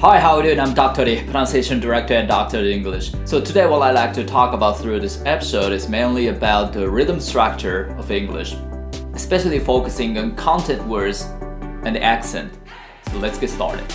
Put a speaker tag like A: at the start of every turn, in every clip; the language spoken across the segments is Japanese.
A: Hi, how are you doing? I'm Dr. Lee, pronunciation director at Dr. English. So today what I'd like to talk about through this episode is mainly about the rhythm structure of English, especially focusing on content words and accent. So let's get started.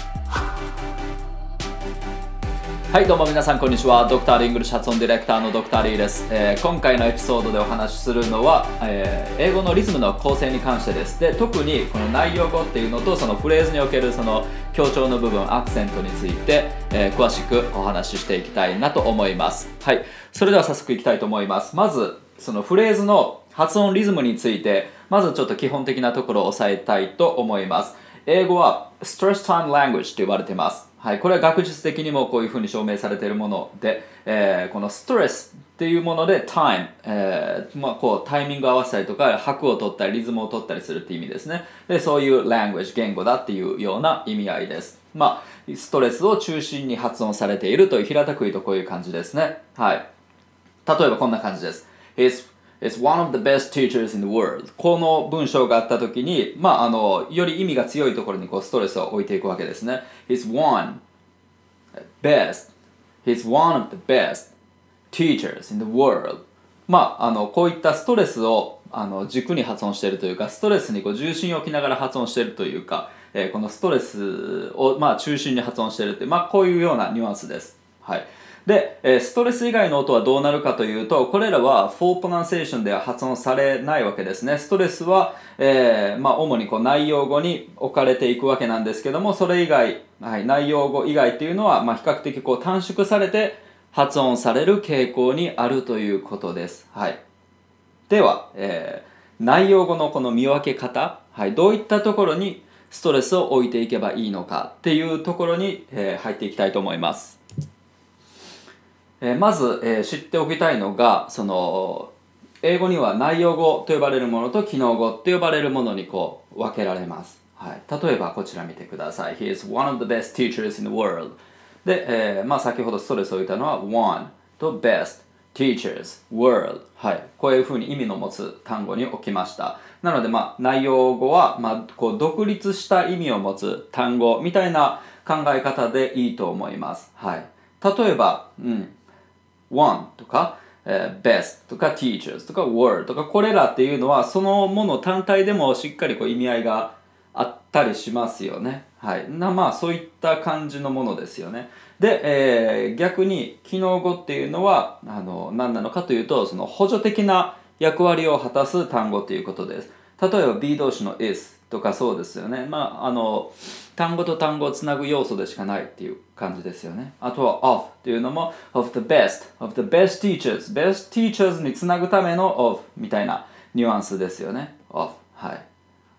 A: はいどうも皆さんこんにちは。ドクターリングルシャツオンディレクターのドクターリーです、えー今回のエピソードでお話しするのは、えー英語のリズムの構成に関してです。で特にこの内容語っていうのとそのフレーズにおけるその強調の部分アクセントについて、えー詳しくお話ししていきたいなと思います。はい。それでは早速いきたいと思います。まずそのフレーズの発音リズムについてまずちょっと基本的なところを押さえたいと思います。英語は Stress Time Language と呼ばれています。はい、これは学術的にもこういうふうに証明されているもので、えーこのストレスっていうもので time、えーまあ、こうタイミングを合わせたりとか拍を取ったりリズムを取ったりするって意味ですね。でそういう language 言語だっていうような意味合いです。まあストレスを中心に発音されているという平たく言うとこういう感じですね。はい。例えばこんな感じです。He's, is one of the best teachers in the world. この文章があったときに、まあ、あの、より意味が強いところにこうストレスを置いていくわけですね。He's one best. He's one of the best teachers in the world. まあ、あの、こういったストレスをあの軸に発音しているというか、ストレスにこう重心を置きながら発音しているというか、えーこのストレスを、まあ、中心に発音しているっていう、まあ、こういうようなニュアンスです。はい。で、えストレス以外の音はどうなるかというと、これらは full pronunciation では発音されないわけですね。ストレスは、えーまあ、主にこう内容語に置かれていくわけなんですけども、それ以外、はい、内容語以外っていうのは、まあ、比較的こう短縮されて発音される傾向にあるということです。はい。では、えー内容語のこの見分け方、はい、どういったところにストレスを置いていけばいいのかっていうところに、えー入っていきたいと思います。えーまず、えー知っておきたいのがその英語には内容語と呼ばれるものと機能語と呼ばれるものにこう分けられます、はい、例えばこちら見てください。He is one of the best teachers in the world. で、えーまあ、先ほどストレスを置いたのは one と best teachers world. はい。こういうふうに意味の持つ単語に置きました。なので、まあ、内容語は、まあ、こう独立した意味を持つ単語みたいな考え方でいいと思います、はい、例えば、うん、one とか、え best とか teachers とか word とかこれらっていうのはそのもの単体でもしっかりこう意味合いがあったりしますよね。はい。なまあそういった感じのものですよね。で、えー逆に機能語っていうのはあの何なのかというとその補助的な役割を果たす単語ということです。例えば B 動詞の is とかそうですよね。まああの単語と単語をつなぐ要素でしかないっていう感じですよね。あとは of っていうのも of the best, of the best teachers, best teachers につなぐための of みたいなニュアンスですよね。of はい。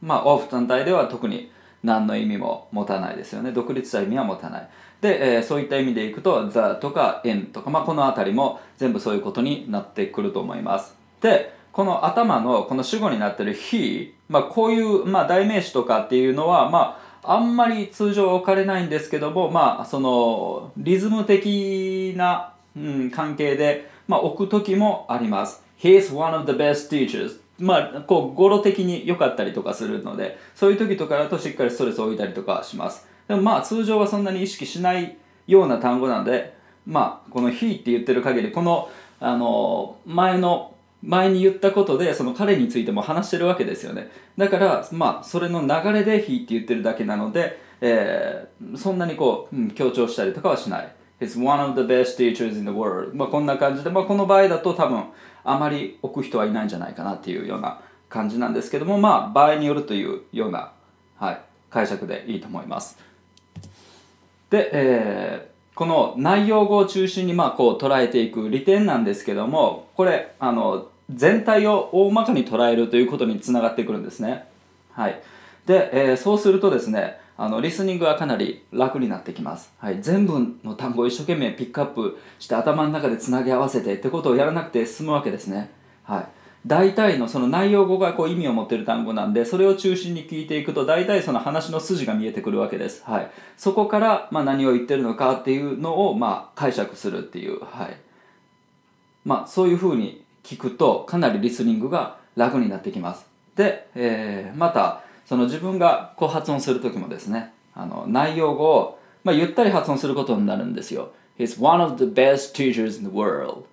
A: まあ of 単体では特に何の意味も持たないですよね。独立した意味は持たない。で、えーそういった意味でいくと the とか in とか、まあ、この辺りも全部そういうことになってくると思います。で、この頭のこの主語になってる he、まあ、こういう、まあ、代名詞とかっていうのは、まあ、あんまり通常置かれないんですけども、まあ、そのリズム的な、うん、関係で、まあ、置く時もあります。He is one of the best teachers. まあ、こう語呂的に良かったりとかするのでそういう時とかだとしっかりストレスを置いたりとかしますでもまあ通常はそんなに意識しないような単語なのでまあこの「he」って言ってる限りこのあの前の前に言ったことでその彼についても話してるわけですよね。だからまあそれの流れで「he」って言ってるだけなので、えーそんなにこう、うん強調したりとかはしない。He's one of the best teachers in the world. まあこんな感じで、まあ、この場合だと多分あまり置く人はいないんじゃないかなっていうような感じなんですけどもまあ場合によるというような、はい、解釈でいいと思います。で、えーこの内容語を中心にまあこう捉えていく利点なんですけどもこれあの全体を大まかに捉えるということにつながってくるんですね。はい。で、えーそうするとですねあのリスニングはかなり楽になってきます、はい、全部の単語を一生懸命ピックアップして頭の中でつなぎ合わせてってことをやらなくて済むわけですね。はい。大体のその内容語がこう意味を持っている単語なんでそれを中心に聞いていくと大体その話の筋が見えてくるわけです、はい、そこからまあ何を言ってるのかっていうのをまあ解釈するっていう、はい。まあ、そういうふうに聞くとかなりリスニングが楽になってきますで、えーまたその自分がこう発音する時もですねあの内容をまあ、ゆったり発音することになるんですよ。He's one of the best teachers in the world.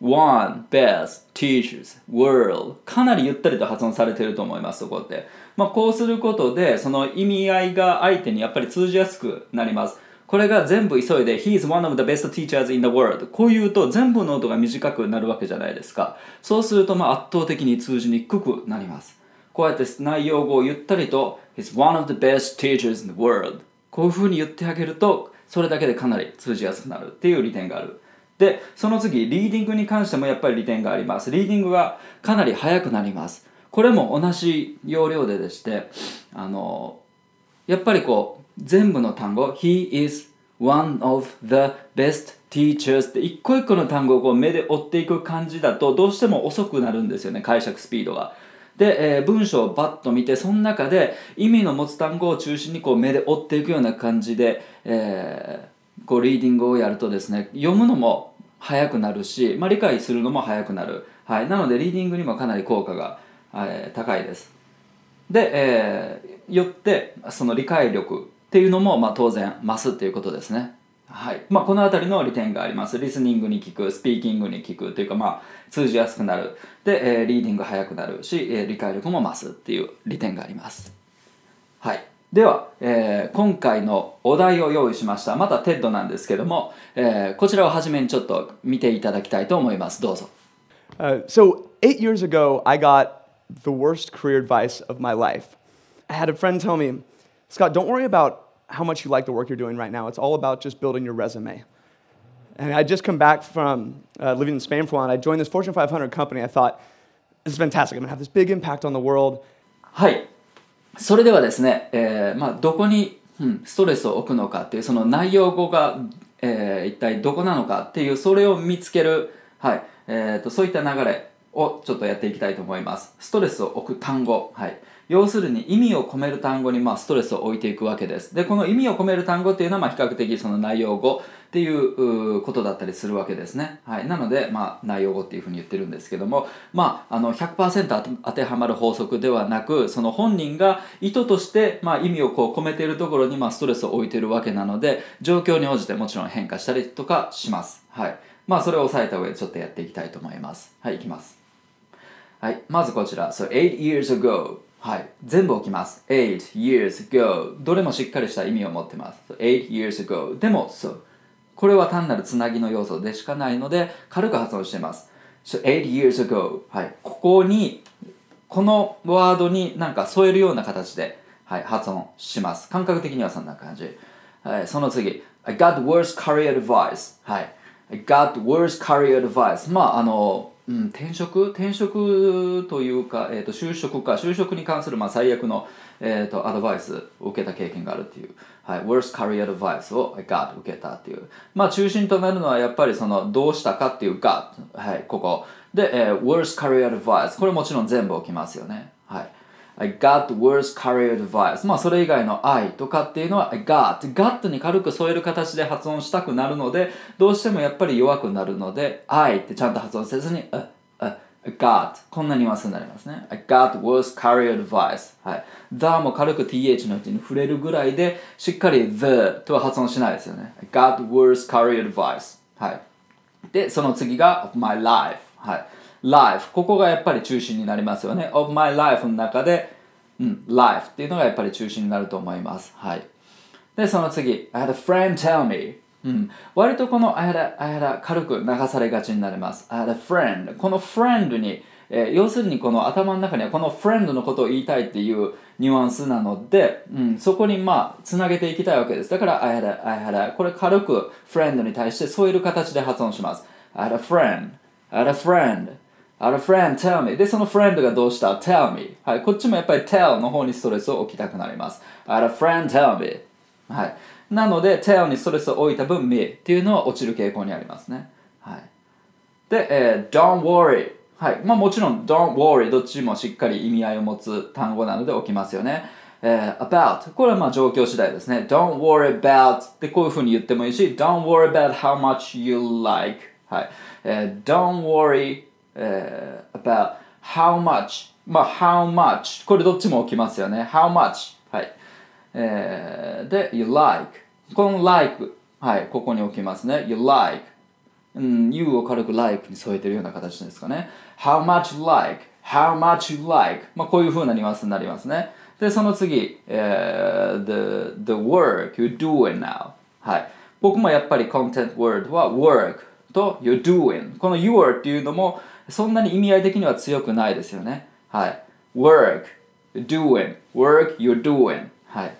A: One best teachers world かなりゆったりと発音されてると思いますそこって、まあ、こうすることでその意味合いが相手にやっぱり通じやすくなりますこれが全部急いで He is one of the best teachers in the world. こう言うと全部の音が短くなるわけじゃないですか。そうするとまあ圧倒的に通じにくくなります。こうやって内容語をゆったりと He's one of the best teachers in the world. こういうふうに言ってあげるとそれだけでかなり通じやすくなるっていう利点がある。でその次リーディングに関してもやっぱり利点があります。リーディングがかなり速くなります。これも同じ要領ででしてあのやっぱりこう全部の単語 He is one of the best teachers って一個一個の単語をこう目で追っていく感じだとどうしても遅くなるんですよね解釈スピードが。で、えー、文章をバッと見てその中で意味の持つ単語を中心にこう目で追っていくような感じで、えーこうリーディングをやるとですね読むのも早くなるし、まあ、理解するのも早くなる、はい、なのでリーディングにもかなり効果が、えー、高いです。で、えー、よってその理解力っていうのも、まあ、当然増すっていうことですね。はい。まあ、この辺りの利点があります。リスニングに効くスピーキングに効くというか、まあ、通じやすくなる。で、えー、リーディング早くなるし、えー、理解力も増すっていう利点があります。はい。では、えー、今回のお題を用意しました。またテッドなんですけども、えー、こちらをはじめにちょっと見ていただきたいと思います。どうぞ、
B: uh, So eight years ago I got the worst career advice of my life. I had a friend tell me Scott don't worry about how much you like the work you're doing right now it's all about just building your resume and I just come back from uh, living in Spain for a while and I joined this Fortune 500 company I thought this is fantastic I'm gonna have this big impact on the world
A: はいそれではですね、えーまあ、どこに、うん、ストレスを置くのかっていうその内容語が、えー、一体どこなのかっていうそれを見つける、はいえーと、そういった流れをちょっとやっていきたいと思いますストレスを置く単語、はい、 要するに意味を込める単語にまあストレスを置いていくわけです。でこの意味を込める単語っていうのはまあ比較的その内容語っていうことだったりするわけですね、はい、なので、まあ、内容語っていうふうに言ってるんですけども、まあ、あの100%当てはまる法則ではなくその本人が意図として、まあ、意味をこう込めているところに、まあ、ストレスを置いているわけなので状況に応じてもちろん変化したりとかします、はい。まあ、それを押さえた上でちょっとやっていきたいと思います。はいいきます。はい、まずこちら。So, eight years ago. はい、全部置きます。eight years ago. どれもしっかりした意味を持ってます。So, eight years ago. でも、so, これは単なるつなぎの要素でしかないので軽く発音してます。So, eight years ago、はい、ここにこのワードになんか添えるような形で、はい、発音します。感覚的にはそんな感じ。はい、その次、I got worse career advice、はい、I got worse career advice まああのうん、転職？転職というか、えーと、就職か。就職に関するまあ最悪の、えーと、アドバイスを受けた経験があるっていう、はい、worst career advice を I got 受けたっていう。まあ中心となるのはやっぱりそのどうしたかっていう got はい。ここ。で、えー、worst career advice これもちろん全部起きますよね。I got worst career advice. まあそれ以外の I とかっていうのは I got. Got に軽く添える形で発音したくなるのでどうしてもやっぱり弱くなるので I ってちゃんと発音せずに I got. こんなニュアンスになりますね。I got worst career advice. はい。The も軽く th のうちに触れるぐらいでしっかり the とは発音しないですよね。I got worst career advice. はい。でその次が of my life. はい。Life ここがやっぱり中心になりますよね。of my life の中で、うん、life っていうのがやっぱり中心になると思います。はい。でその次 I had a friend tell me うん、割とこの I had, a, I had 軽く流されがちになります。I had a friend この friend に、えー、要するにこの頭の中にはこの friend のことを言いたいっていうニュアンスなので、うん、そこにまあつなげていきたいわけです。だから I had a, I had a これ軽く friend に対して添える形で発音します。I had a friend I had a friend a friend tell me でその friend がどうした？tell me はい。こっちもやっぱり tell の方にストレスを置きたくなります。a friend tell me はい。なので tell にストレスを置いた分 me っていうのは落ちる傾向にありますね。はい。で、えー、don't worry はい。まあもちろん don't worry どっちもしっかり意味合いを持つ単語なので置きますよね。えー、about これはまあ状況次第ですね。don't worry about ってこういうふうに言ってもいいし don't worry about how much you like はい、えー、don't worry uh, about how much まあ how much これどっちも起きますよね how much はい、えー、で you like この like はいここに置きますね you like うん you を軽く like に添えてるような形ですかね how much you like how much you like まあこういう風なニュアンスになりますねでその次、えー the, the work you doing now はい僕もやっぱり content word は work と you're doing この your っていうのもそんなに意味合い的には強くないですよね。はい。work doing work you're doing. はい。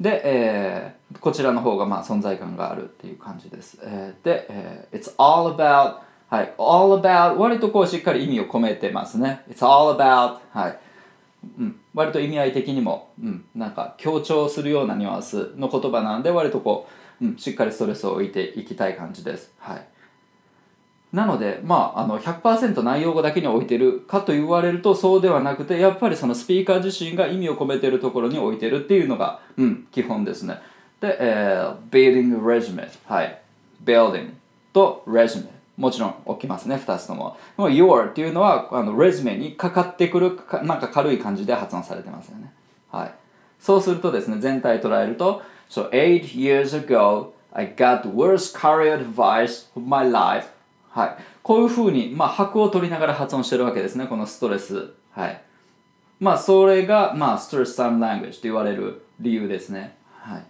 A: で、えーこちらの方がまあ存在感があるっていう感じです、えーで、えー It's all about はい。all about 割とこうしっかり意味を込めてますね。It's all about はい。うん、割と意味合い的にも、うん、なんか強調するようなニュアンスの言葉なので割とこう、うん、しっかりストレスを置いていきたい感じです。はい、なので、まあ、あの100%内容語だけに置いてるかと言われるとそうではなくてやっぱりそのスピーカー自身が意味を込めてるところに置いてるっていうのが、うん、基本ですね。で、えー、building resume、はい、building と resume もちろん置きますね2つとも。でも your っていうのはあの resume にかかってくるかなんか軽い感じで発音されてますよね。はい。そうするとですね全体捉えると So eight years ago I got the worst career advice of my life はい、こういうふうに、まあ、拍を取りながら発音してるわけですね、このストレス。はいまあ、それが、まあ、ストレスサンラングジと言われる理由ですね。はい、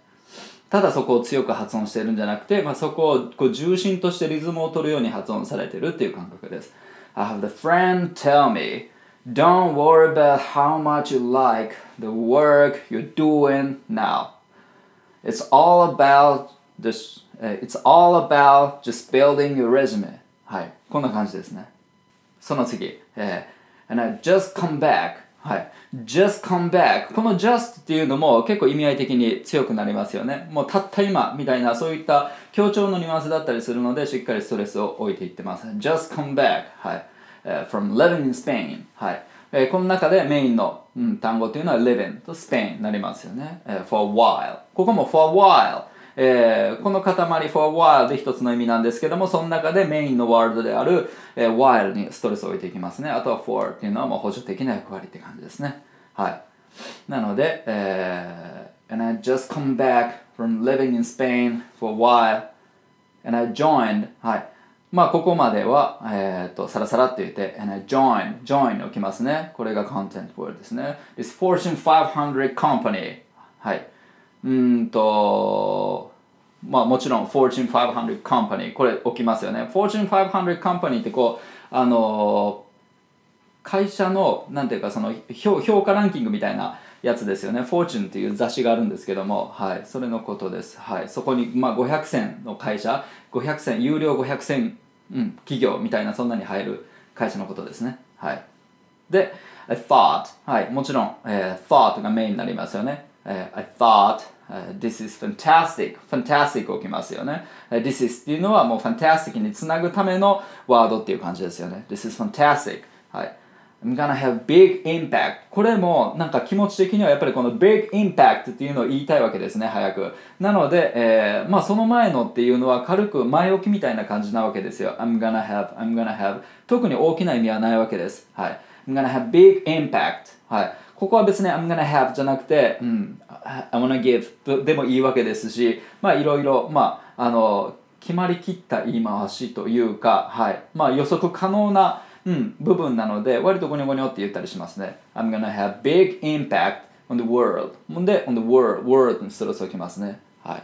A: ただそこを強く発音してるんじゃなくて、まあ、そこをこう重心としてリズムを取るように発音されてるっていう感覚です。I have the friend tell me, don't worry about how much you like the work you're doing now. It's all about this. It's all about just building your resume. はい、こんな感じですね。その次、えー and I just come back はい。just come back この just っていうのも結構意味合い的に強くなりますよね。もうたった今みたいなそういった強調のニュアンスだったりするのでしっかりストレスを置いていってます。just come back はい。えー from living in Spain はい。えーこの中でメインの、うん、単語っていうのは living と Spain になりますよね。えー for a while ここも for a while えーこの塊 for a while で一つの意味なんですけどもその中でメインのワールドである、えー while にストレスを置いていきますね。あとは for っていうのはもう補助的な役割って感じですね。はい。なので、えー and I just come back from living in Spain for a while and I joined はい。まあここまでは、えー、とさらさらって言って and I joined join に置きますね。これが content word ですね。This Fortune 500 company はい。うんとまあもちろん Fortune 500 company これ置きますよね。Fortune 500 company ってこうあの会社のなんていうかその評評価ランキングみたいなやつですよね。Fortune っていう雑誌があるんですけどもはい。それのことです。はい。そこにまあ500選の会社500選有料500選、うん、企業みたいなそんなに入る会社のことですね。はい。で thought はい。もちろん、えー thought がメインになりますよね、えー I thought、uh, this is fantastic fantastic 起きますよね、this is っていうのはもう fantastic につなぐためのワードっていう感じですよね this is fantastic はい I'm gonna have big impact これもなんか気持ち的にはやっぱりこの big impact っていうのを言いたいわけですね早くなので、えーまあその前のっていうのは軽く前置きみたいな感じなわけですよ I'm gonna have I'm gonna have 特に大きな意味はないわけですはい I'm gonna have big impact はいここは別に I'm gonna have じゃなくて、うん、I wanna give とでもいいわけですしまあいろいろまああの決まりきった言い回しというか、はい。まあ、予測可能な、うん、部分なので割とゴニョゴニョって言ったりしますね。I'm gonna have big impact on the world ほんで on the world world にストレスをきますね。はい。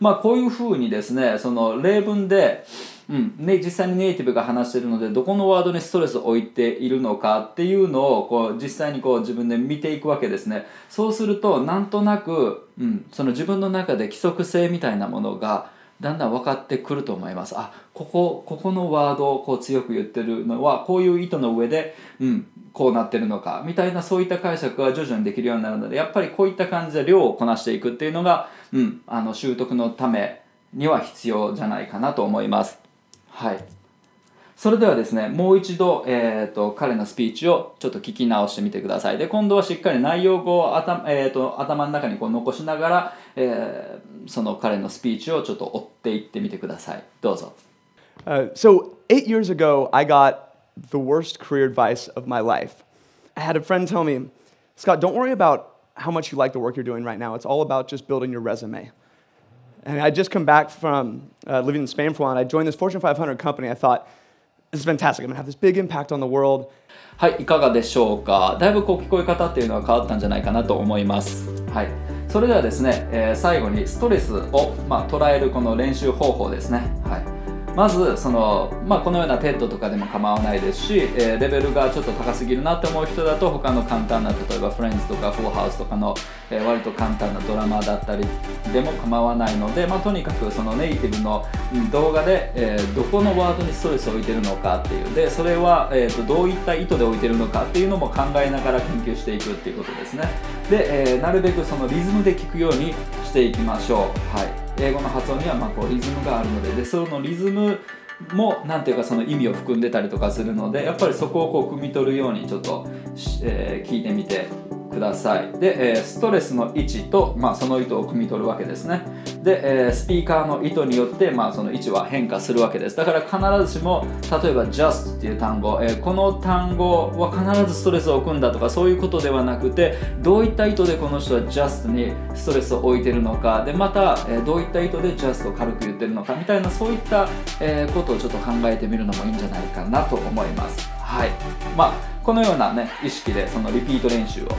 A: まあこういうふうにですねその例文で、うん。ね、実際にネイティブが話してるのでどこのワードにストレスを置いているのかっていうのをこう実際にこう自分で見ていくわけですね。そうするとなんとなく、うん、その自分の中で規則性みたいなものがだんだん分かってくると思います。あここここのワードをこう強く言ってるのはこういう意図の上で、うん、こうなってるのかみたいなそういった解釈が徐々にできるようになるのでやっぱりこういった感じで量をこなしていくっていうのが、うん、あの習得のためには必要じゃないかなと思います。はいそれではですねもう一度、えー、と彼のスピーチをちょっと聞き直してみてくださいで今度はしっかり内容を頭,、えー、と頭の中にこう残しながら、えーその彼のスピーチをちょっと追っていってみてくださいどうぞ
B: Uh, so, eight years ago, I got the worst career advice of my life. I had a friend tell me, Scott, don't worry about how much you like the work you're doing right now. It's all about just building your resume. And I just come back from uh, living in Spain for a while, and I joined this Fortune 500 company. I thought, this is fantastic. I'm gonna have this big impact on the world.
A: はい、いかがでしょうか。だいぶこう聞こえ方っていうのは変わったんじゃないかなと思います。はい。それではですね、えー最後にストレスを、まあ、捉えるこの練習方法ですね。はい。まずその、まあ、このような TED とかでも構わないですし、えーレベルがちょっと高すぎるなって思う人だと他の簡単な例えば「 Friends」とか「フォーハウス」とかの、えー割と簡単なドラマだったりでも構わないので、まあ、とにかくそのネイティブの動画で、えーどこのワードにストレスを置いてるのかっていう。でそれは、えーとどういった意図で置いてるのかっていうのも考えながら研究していくっていうことですね。で、えーなるべくそのリズムで聞くようにしていきましょう。はい。英語の発音にはまこうリズムがあるのででそのリズムもなんていうかその意味を含んでたりとかするのでやっぱりそこをこう汲み取るようにちょっと、えー聞いてみてください。で、えストレスの位置と、まあ、その意図を汲み取るわけですね。で、えスピーカーの意図によって、まあ、その位置は変化するわけです。だから必ずしも例えば just っていう単語、えこの単語は必ずストレスを置くんだとかそういうことではなくてどういった意図でこの人は just にストレスを置いてるのか。でまた、えどういった意図で just を軽く言ってるのかみたいなそういった、えことをちょっと考えてみるのもいいんじゃないかなと思います。はい。まあこのようなね意識でそのリピート練習を、はい。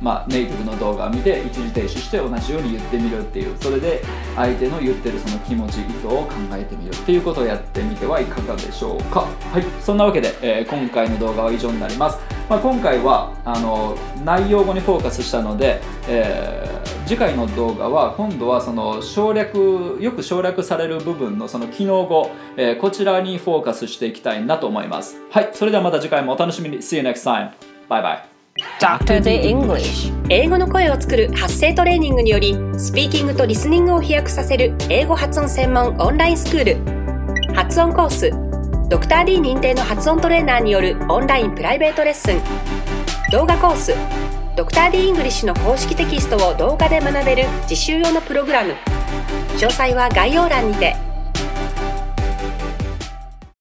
A: まあ、ネイティブの動画を見て一時停止して同じように言ってみるっていうそれで相手の言ってるその気持ち意図を考えてみるっていうことをやってみてはいかがでしょうか。はい。そんなわけで、えー今回の動画は以上になります、まあ、今回はあの内容語にフォーカスしたので、えー次回の動画は今度はその省略よく省略される部分のその機能語、えーこちらにフォーカスしていきたいなと思います。はいそれではまた次回もお楽しみに。See you next time. バイバイ
C: Dr. D English. 英語の声を作る発声トレーニングによりスピーキングとリスニングを飛躍させる英語発音専門オンラインスクール。発音コースドクター d 認定の発音トレーナーによるオンラインプライベートレッスン。動画コースドクター d イングリッシュの公式テキストを動画で学べる実習用のプログラム。詳細は概要欄にて。